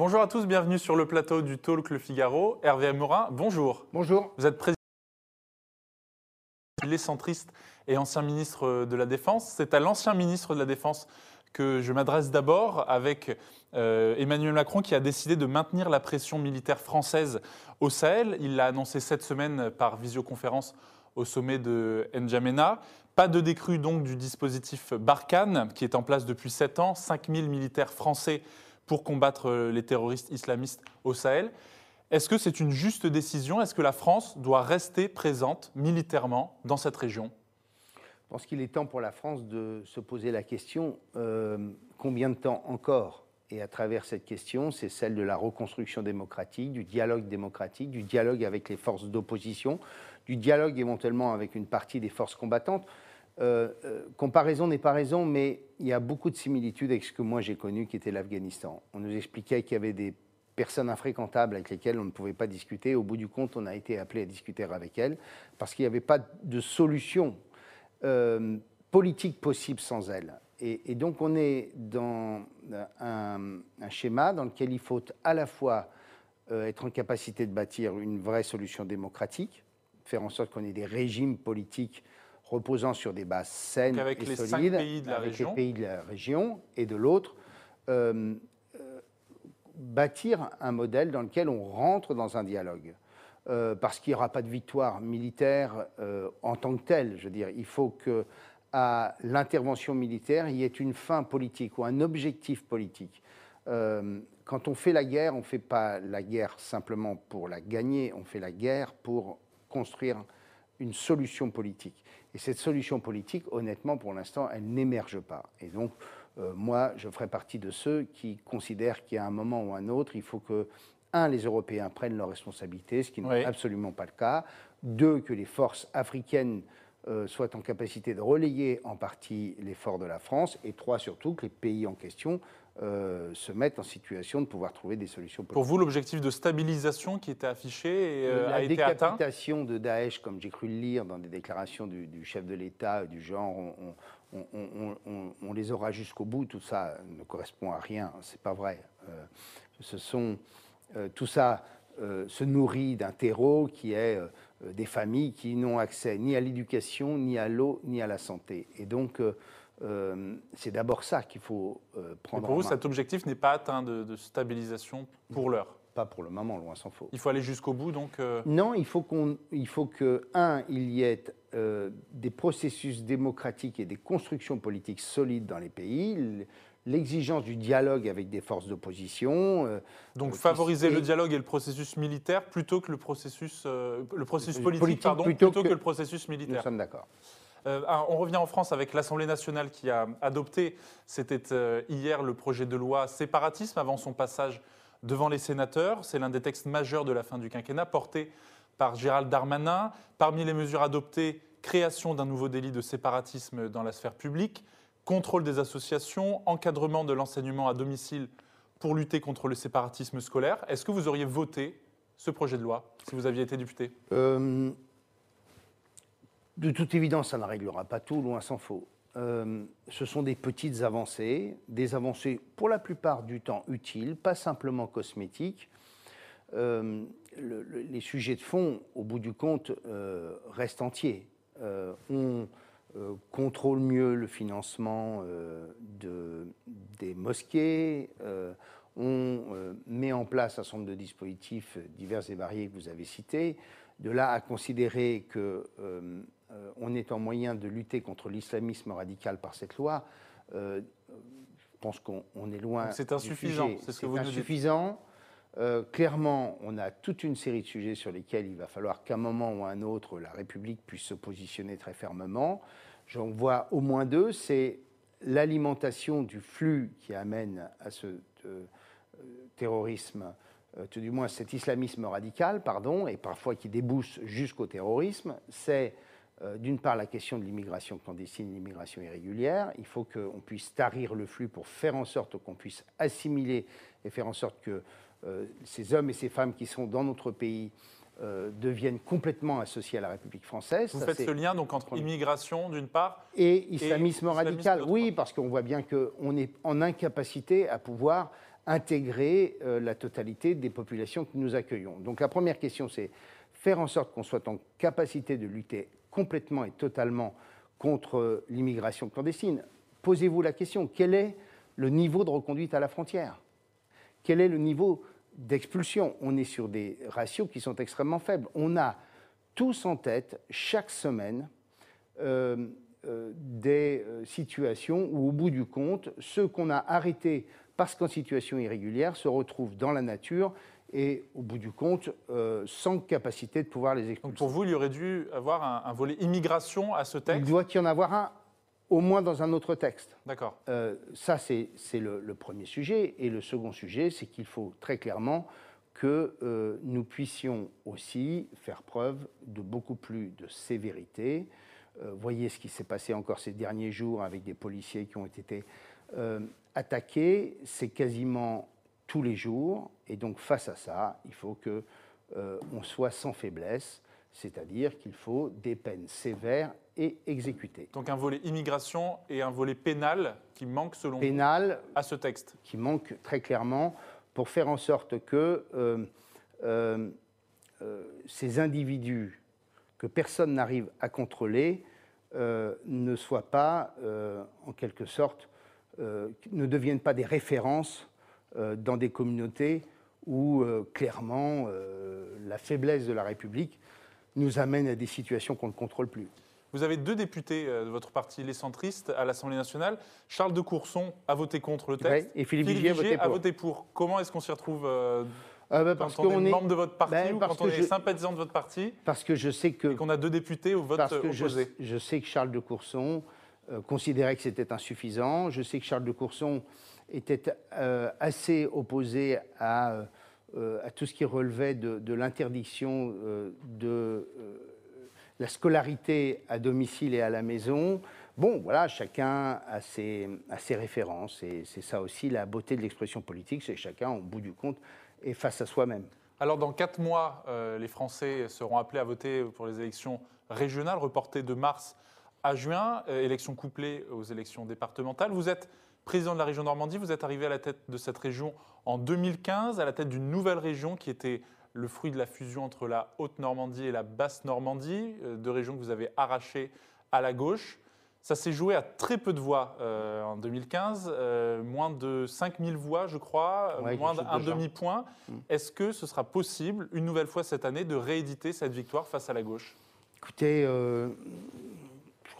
Bonjour à tous, bienvenue sur le plateau du Talk Le Figaro. Hervé Morin, bonjour. Bonjour. Vous êtes président les centristes et ancien ministre de la Défense. C'est à l'ancien ministre de la Défense que je m'adresse d'abord avec euh, Emmanuel Macron qui a décidé de maintenir la pression militaire française au Sahel. Il l'a annoncé cette semaine par visioconférence au sommet de N'Djamena. Pas de décrue donc du dispositif Barkhane qui est en place depuis 7 ans, 5000 militaires français pour combattre les terroristes islamistes au Sahel. Est-ce que c'est une juste décision? Est-ce que la France doit rester présente militairement dans cette région? Je pense qu'il est temps pour la France de se poser la question euh, combien de temps encore? Et à travers cette question, c'est celle de la reconstruction démocratique, du dialogue démocratique, du dialogue avec les forces d'opposition, du dialogue éventuellement avec une partie des forces combattantes. Euh, euh, comparaison n'est pas raison, mais il y a beaucoup de similitudes avec ce que moi j'ai connu, qui était l'Afghanistan. On nous expliquait qu'il y avait des personnes infréquentables avec lesquelles on ne pouvait pas discuter. Au bout du compte, on a été appelé à discuter avec elles parce qu'il n'y avait pas de solution euh, politique possible sans elles. Et, donc on est dans un, schéma dans lequel il faut à la fois être en capacité de bâtir une vraie solution démocratique, faire en sorte qu'on ait des régimes politiques reposant sur des bases saines avec et les solides, pays de la avec région. les pays de la région, et de l'autre, euh, euh, bâtir un modèle dans lequel on rentre dans un dialogue. Euh, parce qu'il n'y aura pas de victoire militaire en tant que telle. Je veux dire, il faut que à l'intervention militaire, il y ait une fin politique ou un objectif politique. quand on fait la guerre, on ne fait pas la guerre simplement pour la gagner, on fait la guerre pour construire une solution politique. Et cette solution politique, honnêtement, pour l'instant, elle n'émerge pas. Et donc, euh, moi, je ferai partie de ceux qui considèrent qu'il y a un moment ou un autre, il faut que, un, les Européens prennent leurs responsabilités, ce qui n'est absolument pas le cas. Deux, que les forces africaines euh, soient en capacité de relayer en partie l'effort de la France. Et trois, surtout, que les pays en question euh, se mettent en situation de pouvoir trouver des solutions politiques. Pour vous, l'objectif de stabilisation qui était affiché euh, a été atteint La décapitation de Daesh, comme j'ai cru le lire dans des déclarations du, chef de l'État, du genre on, les aura jusqu'au bout, tout ça ne correspond à rien, c'est pas vrai. Euh, ce sont, tout ça se nourrit d'un terreau qui est des familles qui n'ont accès ni à l'éducation, ni à l'eau, ni à la santé. Et donc, euh, c'est d'abord ça qu'il faut euh, prendre. Et pour vous, cet objectif n'est pas atteint de, stabilisation pour l'heure? Pas pour le moment, loin s'en faut. Il faut aller jusqu'au bout, donc. Euh, non, il faut qu'on, il faut que un, il y ait des processus démocratiques et des constructions politiques solides dans les pays. L'exigence du dialogue avec des forces d'opposition. Donc favoriser le dialogue et le processus militaire plutôt que le processus, le processus politique, pardon, plutôt, que, que le processus militaire. Nous sommes d'accord. Euh, on revient en France avec l'Assemblée nationale qui a adopté, c'était euh, hier, le projet de loi séparatisme avant son passage devant les sénateurs. C'est l'un des textes majeurs de la fin du quinquennat, porté par Gérald Darmanin. Parmi les mesures adoptées, création d'un nouveau délit de séparatisme dans la sphère publique, contrôle des associations, encadrement de l'enseignement à domicile pour lutter contre le séparatisme scolaire. Est-ce que vous auriez voté ce projet de loi si vous aviez été député? Euh, de toute évidence, ça ne réglera pas tout, loin s'en faut. Euh, ce sont des petites avancées, des avancées pour la plupart du temps utiles, pas simplement cosmétiques. Euh, les sujets de fond, au bout du compte, euh, restent entiers. on contrôle mieux le financement de, des mosquées, on met en place un certain nombre de dispositifs divers et variés que vous avez cités. De là à considérer que euh, on est en moyen de lutter contre l'islamisme radical par cette loi, euh, je pense qu'on est loin. C'est insuffisant, c'est ce que vous insuffisant. Euh, clairement, on a toute une série de sujets sur lesquels il va falloir qu'à un moment ou à un autre, la République puisse se positionner très fermement. J'en vois au moins deux. C'est l'alimentation du flux qui amène à ce terrorisme, tout du moins cet islamisme radical, pardon, et parfois qui débouche jusqu'au terrorisme. C'est euh, d'une part la question de l'immigration clandestine, l'immigration irrégulière. Il faut qu'on puisse tarir le flux pour faire en sorte qu'on puisse assimiler et faire en sorte que euh, ces hommes et ces femmes qui sont dans notre pays euh, deviennent complètement associés à la République française. Vous faites ce lien donc entre immigration d'une part et islamisme radical. oui, parce qu'on voit bien qu'on est en incapacité à pouvoir intégrer la totalité des populations que nous accueillons. Donc la première question, c'est faire en sorte qu'on soit en capacité de lutter complètement et totalement contre l'immigration clandestine. Posez-vous la question, quel est le niveau de reconduite à la frontière? Quel est le niveau d'expulsion? On est sur des ratios qui sont extrêmement faibles. On a tous en tête, chaque semaine, euh, euh, des euh, situations où, au bout du compte, ceux qu'on a arrêtés parce qu'en situation irrégulière se retrouvent dans la nature et, au bout du compte, sans capacité de pouvoir les expulser. Donc pour vous, il y aurait dû avoir un, un volet immigration à ce texte Il doit y en avoir un au moins dans un autre texte. D'accord. Euh, ça, c'est le, premier sujet. Et le second sujet, c'est qu'il faut très clairement que euh, nous puissions aussi faire preuve de beaucoup plus de sévérité. Euh, voyez ce qui s'est passé encore ces derniers jours avec des policiers qui ont été attaqués. C'est quasiment tous les jours. Et donc, face à ça, il faut qu'on soit sans faiblesse c'est-à-dire qu'il faut des peines sévères et exécutées. Donc un volet immigration et un volet pénal qui manque selon pénal, vous à ce texte Qui manque très clairement pour faire en sorte que euh, euh, euh, ces individus que personne n'arrive à contrôler ne soient pas, en quelque sorte, ne deviennent pas des références dans des communautés où clairement la faiblesse de la République nous amène à des situations qu'on ne contrôle plus. Vous avez deux députés euh, de votre parti, les centristes, à l'Assemblée nationale. Charles de Courson a voté contre le texte. et Philippe, Philippe a, voté pour. Comment est-ce qu'on s'y retrouve euh, euh bah parce quand on, est membre de votre parti ben, ou quand on est sympathisant de votre parti Parce que je sais que... Et qu'on a deux députés au vote parce que opposé. Je, sais que Charles de Courson euh, considérait que c'était insuffisant. Je sais que Charles de Courson était assez opposé à euh, à tout ce qui relevait de, l'interdiction euh, de euh, la scolarité à domicile et à la maison. Bon, voilà, chacun a ses, ses références et c'est ça aussi la beauté de l'expression politique, c'est chacun, au bout du compte, est face à soi-même. Alors, dans quatre mois, les Français seront appelés à voter pour les élections régionales, reportées de mars à juin, élections couplées aux élections départementales. Vous êtes président de la région Normandie, vous êtes arrivé à la tête de cette région en 2015, à la tête d'une nouvelle région qui était le fruit de la fusion entre la Haute-Normandie et la Basse-Normandie, euh, deux régions que vous avez arrachées à la gauche. Ça s'est joué à très peu de voix euh, en 2015, euh, moins de 5000 voix, je crois, moins d'un demi-point. Mm. Est-ce que ce sera possible, une nouvelle fois cette année, de rééditer cette victoire face à la gauche? Écoutez,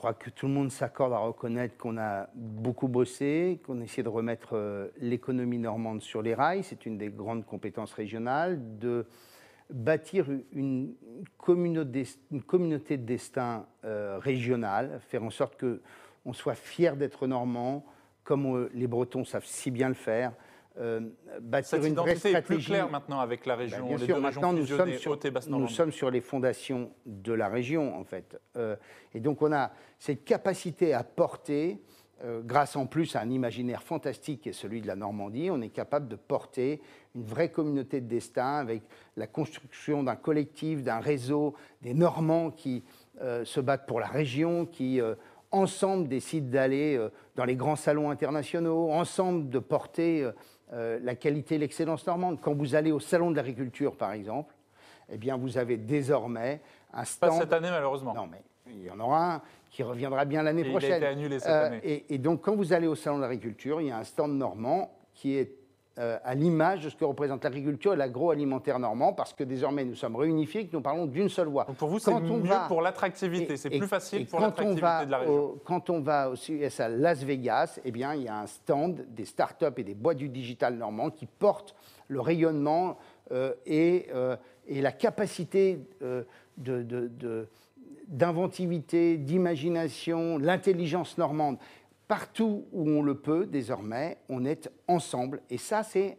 crois que tout le monde s'accorde à reconnaître qu'on a beaucoup bossé, qu'on a essayé de remettre euh, l'économie normande sur les rails. C'est une des grandes compétences régionales, de bâtir une communauté, de destin euh, régional, faire en sorte qu'on soit fier d'être normand, comme euh, les Bretons savent si bien le faire, euh, Cette une vraie stratégie. est plus claire maintenant avec la région, bah, bien sûr, maintenant nous sommes, sur, nous sommes sur les fondations de la région en fait. Euh, et donc on a cette capacité à porter, euh, grâce en plus à un imaginaire fantastique qui est celui de la Normandie, on est capable de porter une vraie communauté de destin avec la construction d'un collectif, d'un réseau, des Normands qui se battent pour la région, qui ensemble décident d'aller dans les grands salons internationaux, ensemble de porter euh, la qualité et l'excellence normande. Quand vous allez au Salon de l'agriculture, par exemple, eh bien, vous avez désormais un stand... Pas cette année, malheureusement. Non, mais il y en aura un qui reviendra bien l'année prochaine. Il a été annulé cette année. Euh, et, donc, quand vous allez au Salon de l'agriculture, il y a un stand normand qui est euh, à l'image de ce que représente l'agriculture et l'agroalimentaire normand, parce que désormais nous sommes réunifiés, que nous parlons d'une seule voix. Donc pour vous, c'est mieux pour l'attractivité, c'est plus facile pour l'attractivité de la région. quand on va aussi à Las Vegas, eh bien, il y a un stand des startups et des boîtes du digital normand qui portent le rayonnement euh, et, euh, et, la capacité de d'inventivité, d'imagination, l'intelligence normande partout où on le peut, désormais, on est ensemble. Et ça, c'est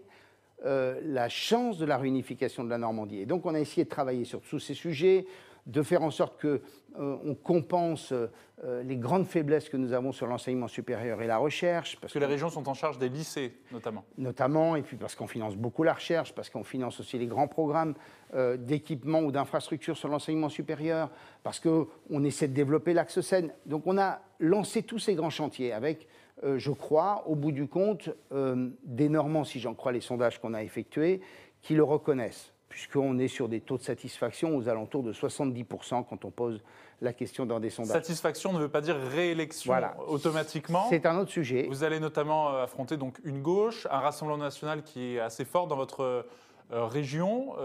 euh, la chance de la réunification de la Normandie. Et donc, on a essayé de travailler sur tous ces sujets, de faire en sorte que euh, on compense euh, les grandes faiblesses que nous avons sur l'enseignement supérieur et la recherche. Parce que les régions sont en charge des lycées, notamment. Notamment, et puis parce qu'on finance beaucoup la recherche, parce qu'on finance aussi les grands programmes euh, d'équipement ou d'infrastructure sur l'enseignement supérieur, parce qu'on essaie de développer l'axe Seine. Donc on a lancé tous ces grands chantiers avec, je crois, au bout du compte, des Normands, si j'en crois les sondages qu'on a effectués, qui le reconnaissent puisqu'on est sur des taux de satisfaction aux alentours de 70% quand on pose la question dans des sondages. Satisfaction ne veut pas dire réélection automatiquement. C'est un autre sujet. Vous allez notamment euh, affronter donc une gauche, un Rassemblement national qui est assez fort dans votre euh, région.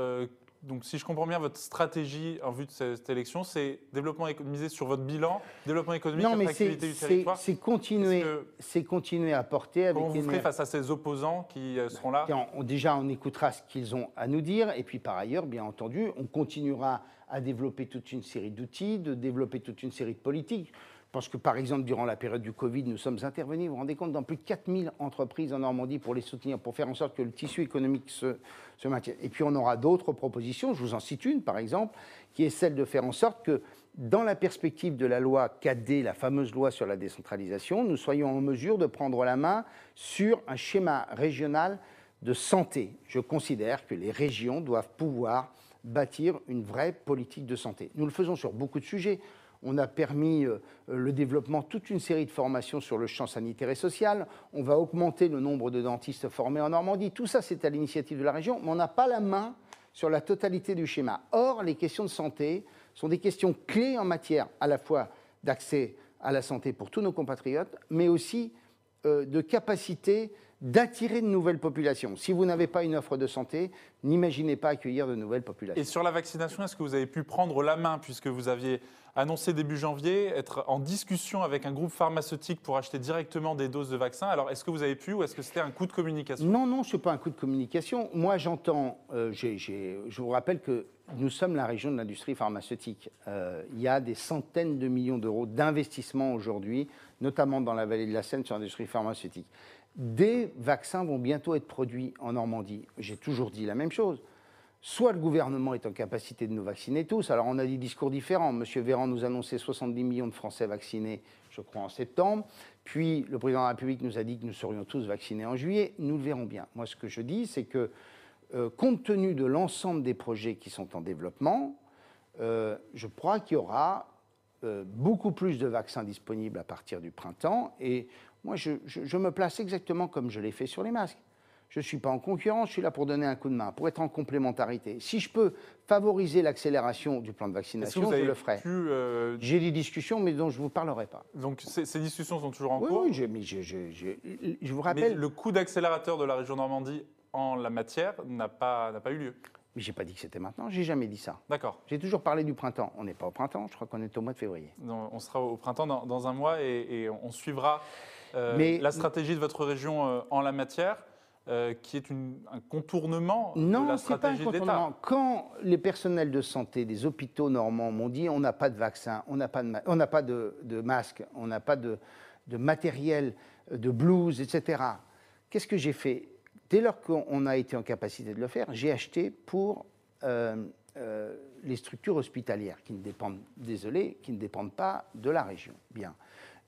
Donc, si je comprends bien, votre stratégie en vue de cette élection, c'est développement économiser sur votre bilan, développement économique, non, attractivité du territoire. C'est continuer, c'est continuer à porter avec. Comment vous ferez face à ces opposants qui euh, seront là Déjà, on écoutera ce qu'ils ont à nous dire, et puis par ailleurs, bien entendu, on continuera à développer toute une série d'outils, de développer toute une série de politiques. Pense que, par exemple, durant la période du Covid, nous sommes intervenus, vous vous rendez compte, dans plus de 4000 entreprises en Normandie pour les soutenir, pour faire en sorte que le tissu économique se, maintienne. Et puis, on aura d'autres propositions. Je vous en cite une, par exemple, qui est celle de faire en sorte que, dans la perspective de la loi 4D, la fameuse loi sur la décentralisation, nous soyons en mesure de prendre la main sur un schéma régional de santé. Je considère que les régions doivent pouvoir bâtir une vraie politique de santé. Nous le faisons sur beaucoup de sujets. On a permis euh, le développement de toute une série de formations sur le champ sanitaire et social. On va augmenter le nombre de dentistes formés en Normandie. Tout ça, c'est à l'initiative de la région, mais on n'a pas la main sur la totalité du schéma. Or, les questions de santé sont des questions clés en matière à la fois d'accès à la santé pour tous nos compatriotes, mais aussi euh, de capacité d'attirer de nouvelles populations. Si vous n'avez pas une offre de santé, n'imaginez pas accueillir de nouvelles populations. Et sur la vaccination, est-ce que vous avez pu prendre la main, puisque vous aviez annoncé début janvier être en discussion avec un groupe pharmaceutique pour acheter directement des doses de vaccins Alors, est-ce que vous avez pu ou est-ce que c'était un coup de communication? Non, non, ce n'est pas un coup de communication. Moi, j'entends, euh, je vous rappelle que nous sommes la région de l'industrie pharmaceutique. Euh, il y a des centaines de millions d'euros d'investissement aujourd'hui, notamment dans la vallée de la Seine sur l'industrie pharmaceutique. Des vaccins vont bientôt être produits en Normandie. J'ai toujours dit la même chose. Soit le gouvernement est en capacité de nous vacciner tous. Alors on a des discours différents. Monsieur Véran nous annonçait 70 millions de Français vaccinés, je crois, en septembre. Puis le président de la République nous a dit que nous serions tous vaccinés en juillet. Nous le verrons bien. Moi, ce que je dis, c'est que euh, compte tenu de l'ensemble des projets qui sont en développement, euh, je crois qu'il y aura euh, beaucoup plus de vaccins disponibles à partir du printemps. Et moi, je, me place exactement comme je l'ai fait sur les masques. Je ne suis pas en concurrence, je suis là pour donner un coup de main, pour être en complémentarité. Si je peux favoriser l'accélération du plan de vaccination, je le ferai. Euh, J'ai des discussions, mais dont je ne vous parlerai pas. Donc ces, discussions sont toujours en cours Oui, mais je, vous rappelle... Mais le coup d'accélérateur de la région Normandie en la matière n'a pas, pas eu lieu mais j'ai pas dit que c'était maintenant, j'ai jamais dit ça. D'accord. J'ai toujours parlé du printemps. On n'est pas au printemps, je crois qu'on est au mois de février. on sera au printemps dans, un mois et, on suivra euh, la stratégie de votre région euh, en la matière. Euh, qui est un contournement de la stratégie de l'État. Quand les personnels de santé des hôpitaux normands m'ont dit on n'a pas de vaccin, on n'a pas de, on n'a pas de, de masque, on n'a pas de, de, matériel, de blouse, etc. Qu'est-ce que j'ai fait? Dès lors qu'on a été en capacité de le faire, j'ai acheté pour les structures hospitalières qui ne dépendent, désolé, qui ne dépendent pas de la région. Bien.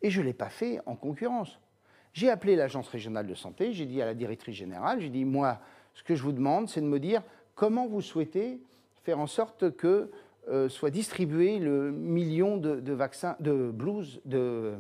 Et je ne l'ai pas fait en concurrence. J'ai appelé l'agence régionale de santé, j'ai dit à la directrice générale, j'ai dit, moi, ce que je vous demande, c'est de me dire comment vous souhaitez faire en sorte que euh, soit distribué le million de, vaccins, de blouses, de,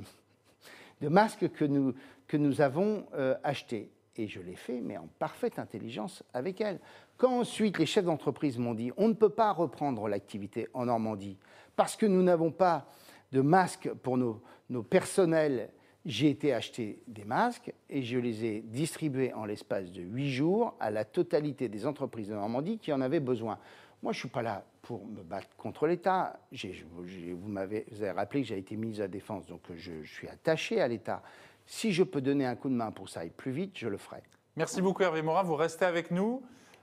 masques que nous, avons euh, achetés. Et je l'ai fait, mais en parfaite intelligence avec elle. Quand ensuite les chefs d'entreprise m'ont dit on ne peut pas reprendre l'activité en Normandie parce que nous n'avons pas de masques pour nos personnels, j'ai été acheter des masques et je les ai distribués en l'espace de huit jours à la totalité des entreprises de Normandie qui en avaient besoin. Moi, je ne suis pas là pour me battre contre l'État. Vous m'avez rappelé que j'ai été mise à défense, donc je, je suis attaché à l'État. Si je peux donner un coup de main pour que ça aille plus vite, je le ferai. Merci beaucoup Hervé Morin, vous restez avec nous.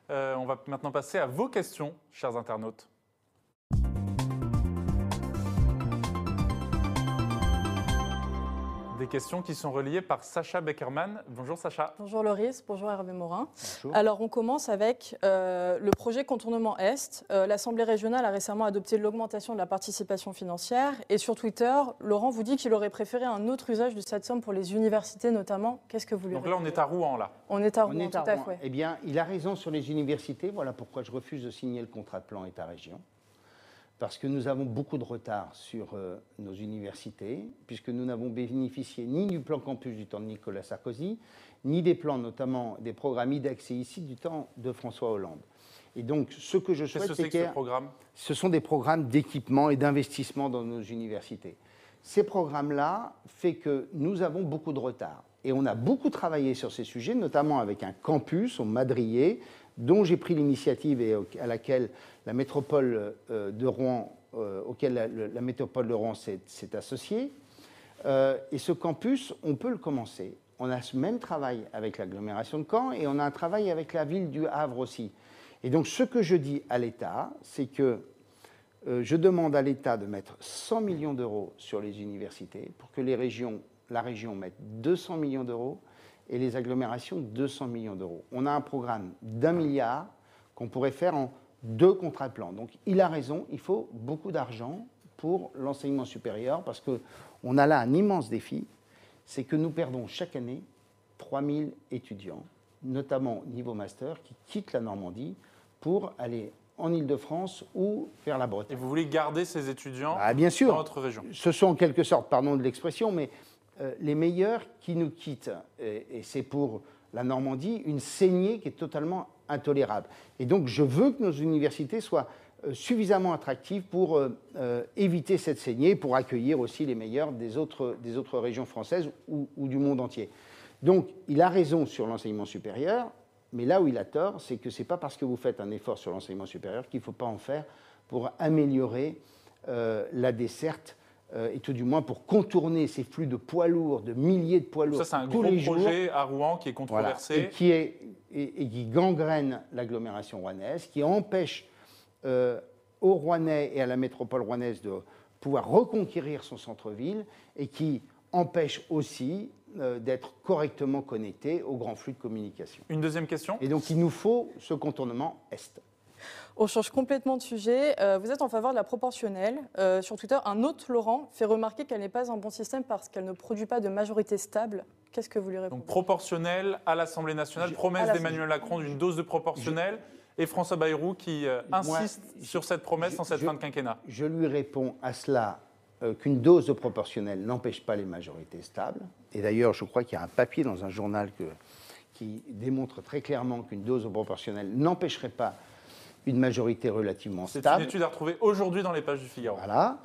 Euh, on va maintenant passer à vos questions, chers internautes. Des questions qui sont reliées par Sacha Beckerman. Bonjour Sacha. Bonjour Loris, bonjour Hervé Morin. Bonjour. Alors on commence avec euh, le projet contournement Est. Euh, L'Assemblée régionale a récemment adopté l'augmentation de la participation financière et sur Twitter, Laurent vous dit qu'il aurait préféré un autre usage de cette somme pour les universités notamment. Qu'est-ce que vous lui Donc là, on est à Rouen, là. On est à On Rouen, tout à fait. Eh bien, il a raison sur les universités. Voilà pourquoi je refuse de signer le contrat de plan État-région. Parce que nous avons beaucoup de retard sur euh, nos universités, puisque nous n'avons bénéficié ni du plan campus du temps de Nicolas Sarkozy, ni des plans, notamment des programmes IDEX et ICI du temps de François Hollande. Et donc, ce que je souhaite, c'est ce ce sont des programmes d'équipement et d'investissement dans nos universités. Ces programmes-là fait que nous avons beaucoup de retard. Et on a beaucoup travaillé sur ces sujets, notamment avec un campus au Madrier, dont j'ai pris l'initiative et à laquelle la métropole euh, de Rouen, euh, auquel la, le- la métropole de Rouen s'est associée. Euh, et ce campus, on peut le commencer. On a ce même travail avec l'agglomération de Caen et on a un travail avec la ville du Havre aussi. Et donc, ce que je dis à l'État, c'est que je demande à l'État de mettre 100 millions d'euros sur les universités pour que les régions, la région mette 200 millions d'euros et les agglomérations 200 millions d'euros. On a un programme d'un milliard qu'on pourrait faire en deux contrats de plan. Donc il a raison, il faut beaucoup d'argent pour l'enseignement supérieur parce qu'on a là un immense défi, c'est que nous perdons chaque année 3000 étudiants, notamment niveau master, qui quittent la Normandie pour aller en Ile-de-France ou vers la Et Bretagne. vous voulez garder ces étudiants Ah, bien sûr. dans votre région? Ce sont en quelque sorte, pardon de l'expression, mais les meilleurs qui nous quittent. Et, c'est pour la Normandie une saignée qui est totalement intolérable. Et donc je veux que nos universités soient euh, suffisamment attractives pour euh, euh, éviter cette saignée, pour accueillir aussi les meilleurs des autres, des autres régions françaises ou, du monde entier. Donc il a raison sur l'enseignement supérieur, mais là où il a tort, c'est que ce n'est pas parce que vous faites un effort sur l'enseignement supérieur qu'il ne faut pas en faire pour améliorer euh, la desserte euh, et tout du moins pour contourner ces flux de poids lourds, de milliers de poids lourds Ça, c'est un tous gros les jours, projet à Rouen qui est voilà, controversé. et qui est et, et qui gangrène l'agglomération rouennaise, qui empêche euh, aux Rouennais et à la métropole rouennaise de pouvoir reconquérir son centre-ville et qui empêche aussi euh, d'être correctement connecté aux grands flux de communication. Une deuxième question Et donc il nous faut ce contournement Est. On change complètement de sujet. Euh, vous êtes en faveur de la proportionnelle. Euh, sur Twitter, un autre Laurent fait remarquer qu'elle n'est pas un bon système parce qu'elle ne produit pas de majorité stable. Qu'est-ce que vous lui répondez? Donc proportionnel à l'Assemblée nationale, Je- promesse d'Emmanuel Macron d'une dose de proportionnel, et François Bayrou qui euh, Moi, insiste je- sur cette promesse je- en cette je- fin de quinquennat. Je lui réponds à cela euh, qu'une dose de proportionnelle n'empêche pas les majorités stables. Et d'ailleurs, je crois qu'il y a un papier dans un journal que- qui démontre très clairement qu'une dose de proportionnelle n'empêcherait pas une majorité relativement C'est une stable. étude à retrouver aujourd'hui dans les pages du Figaro. Voilà.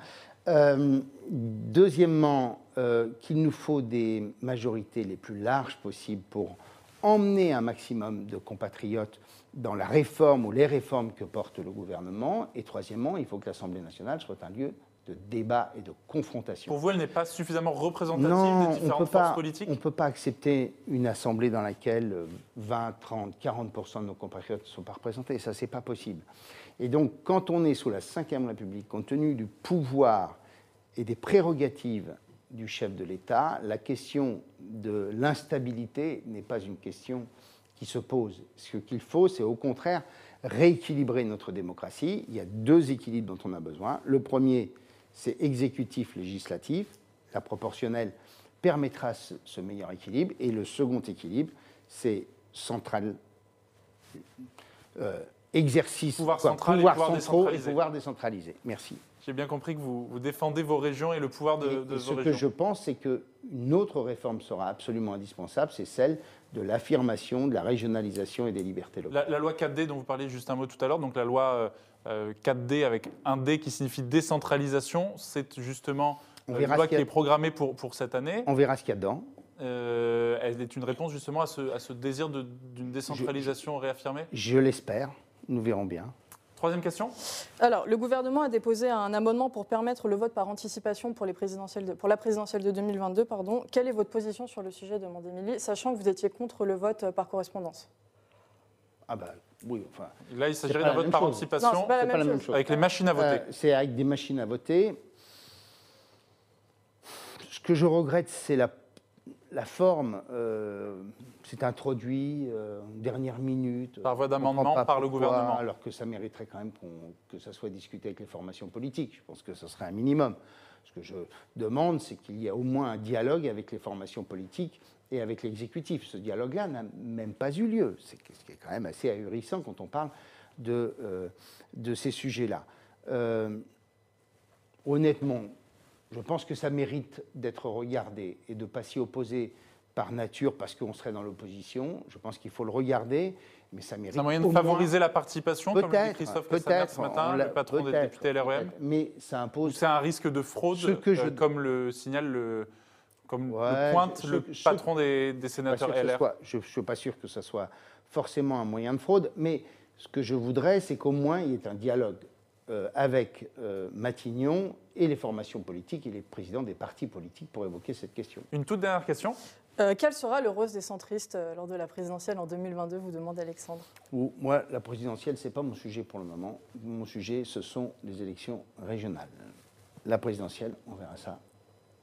Euh, deuxièmement, euh, qu'il nous faut des majorités les plus larges possibles pour emmener un maximum de compatriotes dans la réforme ou les réformes que porte le gouvernement. Et troisièmement, il faut que l'Assemblée nationale soit un lieu de débat et de confrontation. Pour vous, elle n'est pas suffisamment représentative Non, des on différentes peut forces pas, politiques on peut pas accepter une assemblée dans laquelle euh, 20, 30, 40% de nos compatriotes ne sont pas représentés. Ça, c'est pas possible. Et donc, quand on est sous la Ve République, compte tenu du pouvoir et des prérogatives du chef de l'État, la question de l'instabilité n'est pas une question qui se pose. Ce qu'il faut, c'est au contraire rééquilibrer notre démocratie. Il y a deux équilibres dont on a besoin. Le premier, c'est exécutif-législatif. La proportionnelle permettra ce, ce meilleur équilibre. Et le second équilibre, c'est central, euh, exercice, Pouvoir quoi, central et pouvoir pouvoir centraux et pouvoir décentralisé. Merci. J'ai bien compris que vous, vous défendez vos régions et le pouvoir de, Et- de et vos ce que régions. je pense, c'est qu'une autre réforme sera absolument indispensable, c'est celle de l'affirmation de la régionalisation et des libertés locales. La, la loi 4D dont vous parliez juste un mot tout à l'heure, donc la loi euh, euh, 4D avec un D qui signifie décentralisation, c'est justement On euh, une loi ce qui a- est programmée pour, pour cette année. On verra ce qu'il y a dedans. Euh, elle est une réponse justement à ce, à ce désir d'une décentralisation réaffirmée? Je l'espère. Nous verrons bien. Troisième question Alors, le gouvernement a déposé un amendement pour permettre le vote par anticipation pour, les présidentielles de- pour la présidentielle de 2022. Pardon. Quelle est votre position sur le sujet demande Émilie, sachant que vous étiez contre le vote euh, par correspondance? Ah bah oui, enfin. Là, il s'agirait d'un vote par chose. anticipation Non, c'est pas la même pas la même chose. chose. avec les machines à voter. Euh, c'est avec des machines à voter. Ce que je regrette, c'est la, la forme, euh, c'est introduit euh, dernière minute. Par voie d'amendement par le gouvernement. Alors que ça mériterait quand même que ça soit discuté avec les formations politiques. Je pense que ce serait un minimum. Ce que je demande, c'est qu'il y ait au moins un dialogue avec les formations politiques et avec l'exécutif. Ce dialogue-là n'a même pas eu lieu. C'est ce qui est quand même assez ahurissant quand on parle de, euh, de ces sujets-là. Euh, honnêtement, je pense que ça mérite d'être regardé et de ne pas s'y opposer par nature parce qu'on serait dans l'opposition. Je pense qu'il faut le regarder, mais ça mérite. C'est un moyen de moins- favoriser la participation, comme le dit Christophe Castaner ce matin, le patron des députés LREM. Mais ça impose. c'est un risque de fraude, Ce que je- euh, comme le signale le, comme Ouais, le pointe le patron des, sénateurs LR. soit- je ne suis pas sûr que ce soit forcément un moyen de fraude, mais ce que je voudrais, c'est qu'au moins il y ait un dialogue euh, avec euh, Matignon et les formations politiques et les présidents des partis politiques pour évoquer cette question. Une toute dernière question. Euh, quel sera le rôle des centristes euh, lors de la présidentielle en 2022 vous demande Alexandre. Ou, moi, la présidentielle, ce n'est pas mon sujet pour le moment. Mon sujet, ce sont les élections régionales. La présidentielle, on verra ça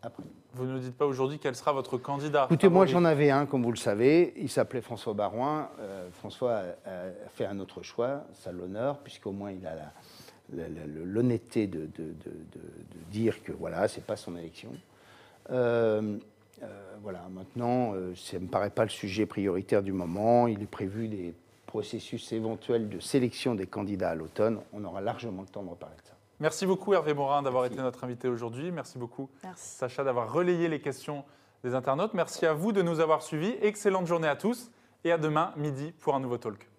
après. Vous ne nous dites pas aujourd'hui quel sera votre candidat. Écoutez, moi j'en avais un, comme vous le savez, il s'appelait François Barouin. Euh, François a, a fait un autre choix, ça l'honneur, puisqu'au moins il a l'honnêteté de, de- de- de- de dire que voilà, c'est pas son élection. Euh, voilà, maintenant, euh, ça ne me paraît pas le sujet prioritaire du moment. Il est prévu des processus éventuels de sélection des candidats à l'automne. On aura largement le temps de reparler de ça. Merci beaucoup Hervé Morin d'avoir été notre invité aujourd'hui. Merci beaucoup Merci. Sacha d'avoir relayé les questions des internautes. Merci à vous de nous avoir suivis. Excellente journée à tous et à demain midi pour un nouveau talk.